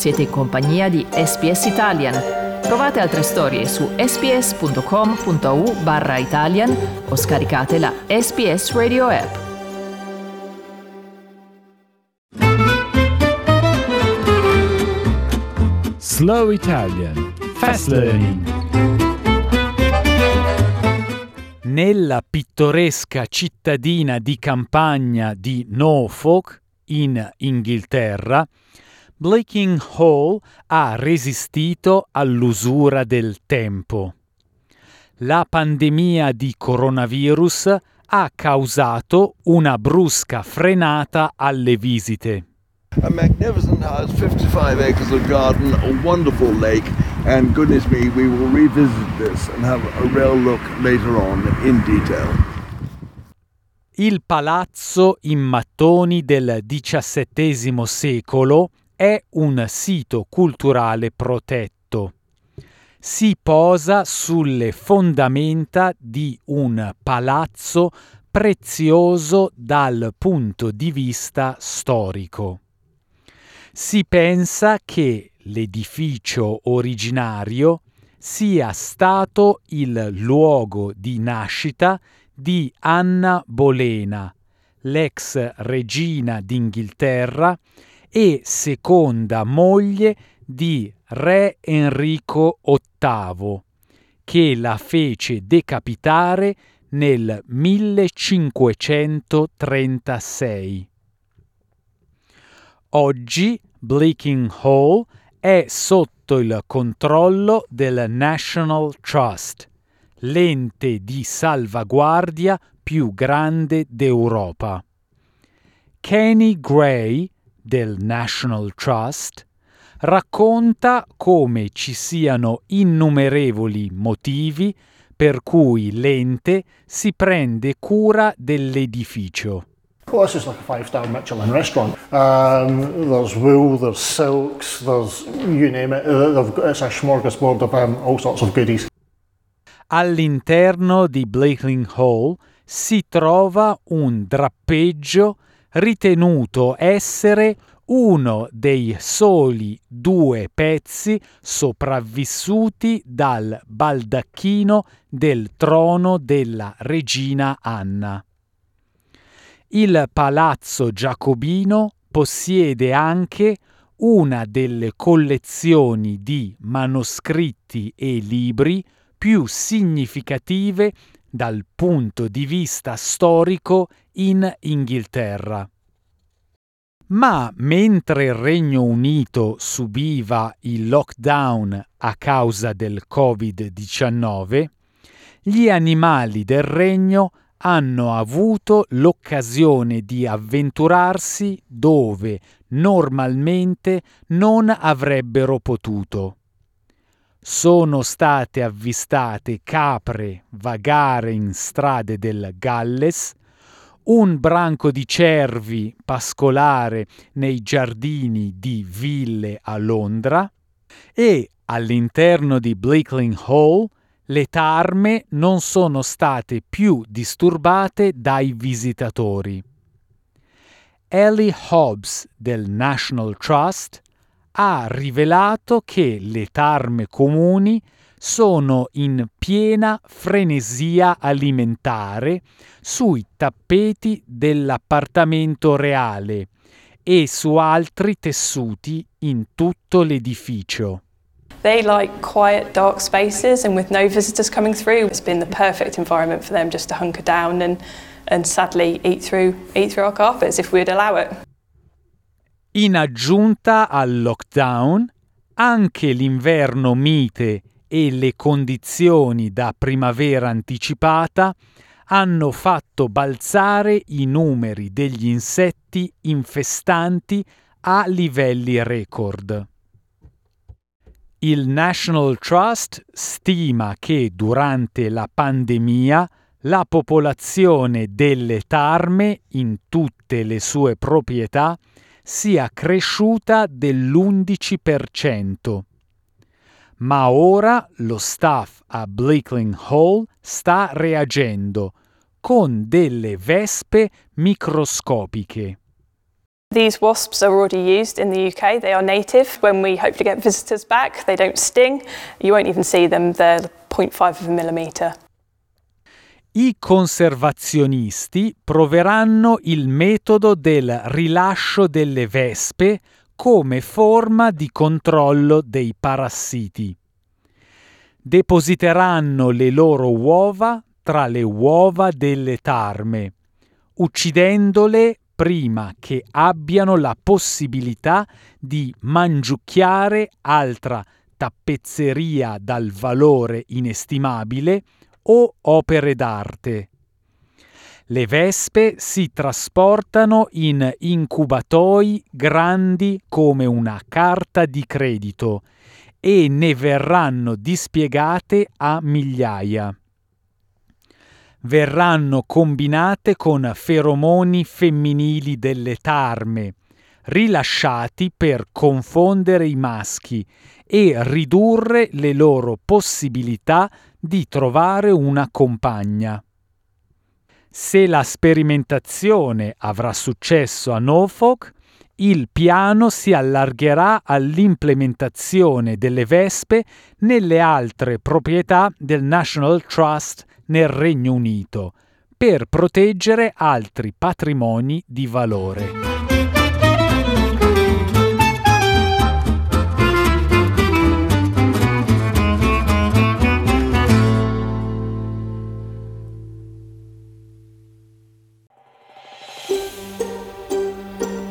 Siete in compagnia di SPS Italian. Trovate altre storie su sps.com.au barra Italian o scaricate la SPS Radio app. Slow Italian Fast Learning Nella pittoresca cittadina di campagna di Norfolk, in Inghilterra, Blaking Hall ha resistito all'usura del tempo. La pandemia di coronavirus ha causato una brusca frenata alle visite. A magnificent house, 55 acres of garden, a wonderful lake, and goodness me, we will revisit this and have a real look later on in detail. Il palazzo in mattoni del XVII secolo è un sito culturale protetto. Si posa sulle fondamenta di un palazzo prezioso dal punto di vista storico. Si pensa che l'edificio originario sia stato il luogo di nascita di Anna Bolena, l'ex regina d'Inghilterra e seconda moglie di re Enrico VIII, che la fece decapitare nel 1536. Oggi Bleaking Hall è sotto il controllo del National Trust, l'ente di salvaguardia più grande d'Europa. Kenny Gray, del National Trust, racconta come ci siano innumerevoli motivi per cui l'ente si prende cura dell'edificio. Well, this is like a five-star Michelin restaurant. Um, there's wool, there's silks, there's you name it. Uh, it's a smorgasbord of um, all sorts of goodies. All'interno di Blakeling Hall si trova un drappeggio ritenuto essere uno dei soli due pezzi sopravvissuti dal baldacchino del trono della regina Anna. Il palazzo giacobino possiede anche una delle collezioni di manoscritti e libri più significative dal punto di vista storico in Inghilterra. Ma mentre il Regno Unito subiva il lockdown a causa del Covid-19, gli animali del regno hanno avuto l'occasione di avventurarsi dove normalmente non avrebbero potuto. Sono state avvistate capre vagare in strade del Galles, un branco di cervi pascolare nei giardini di ville a Londra e all'interno di Bleakling Hall le tarme non sono state più disturbate dai visitatori. Ellie Hobbs del National Trust ha rivelato che le tarme comuni sono in piena frenesia alimentare sui tappeti dell'appartamento reale e su altri tessuti in tutto l'edificio. They like quiet, dark spaces, and with no visitors coming through, it's been the perfect environment for them just to hunker down and, and sadly eat through, eat through our carpets if we'd allow it. In aggiunta al lockdown, anche l'inverno mite e le condizioni da primavera anticipata hanno fatto balzare i numeri degli insetti infestanti a livelli record. Il National Trust stima che durante la pandemia la popolazione delle tarme in tutte le sue proprietà sia cresciuta dell'11%. Ma ora lo staff a Bleakling Hall sta reagendo con delle vespe microscopiche. These wasps are already used in the UK. They are native. When we hope to get visitors back, they don't sting. You won't even see them. They're 0.5 of a millimeter. I conservazionisti proveranno il metodo del rilascio delle vespe come forma di controllo dei parassiti. Depositeranno le loro uova tra le uova delle tarme, uccidendole prima che abbiano la possibilità di mangiucchiare altra tappezzeria dal valore inestimabile o opere d'arte. Le vespe si trasportano in incubatoi grandi come una carta di credito e ne verranno dispiegate a migliaia verranno combinate con feromoni femminili delle tarme, rilasciati per confondere i maschi e ridurre le loro possibilità di trovare una compagna. Se la sperimentazione avrà successo a Norfolk, il piano si allargherà all'implementazione delle vespe nelle altre proprietà del National Trust nel Regno Unito per proteggere altri patrimoni di valore.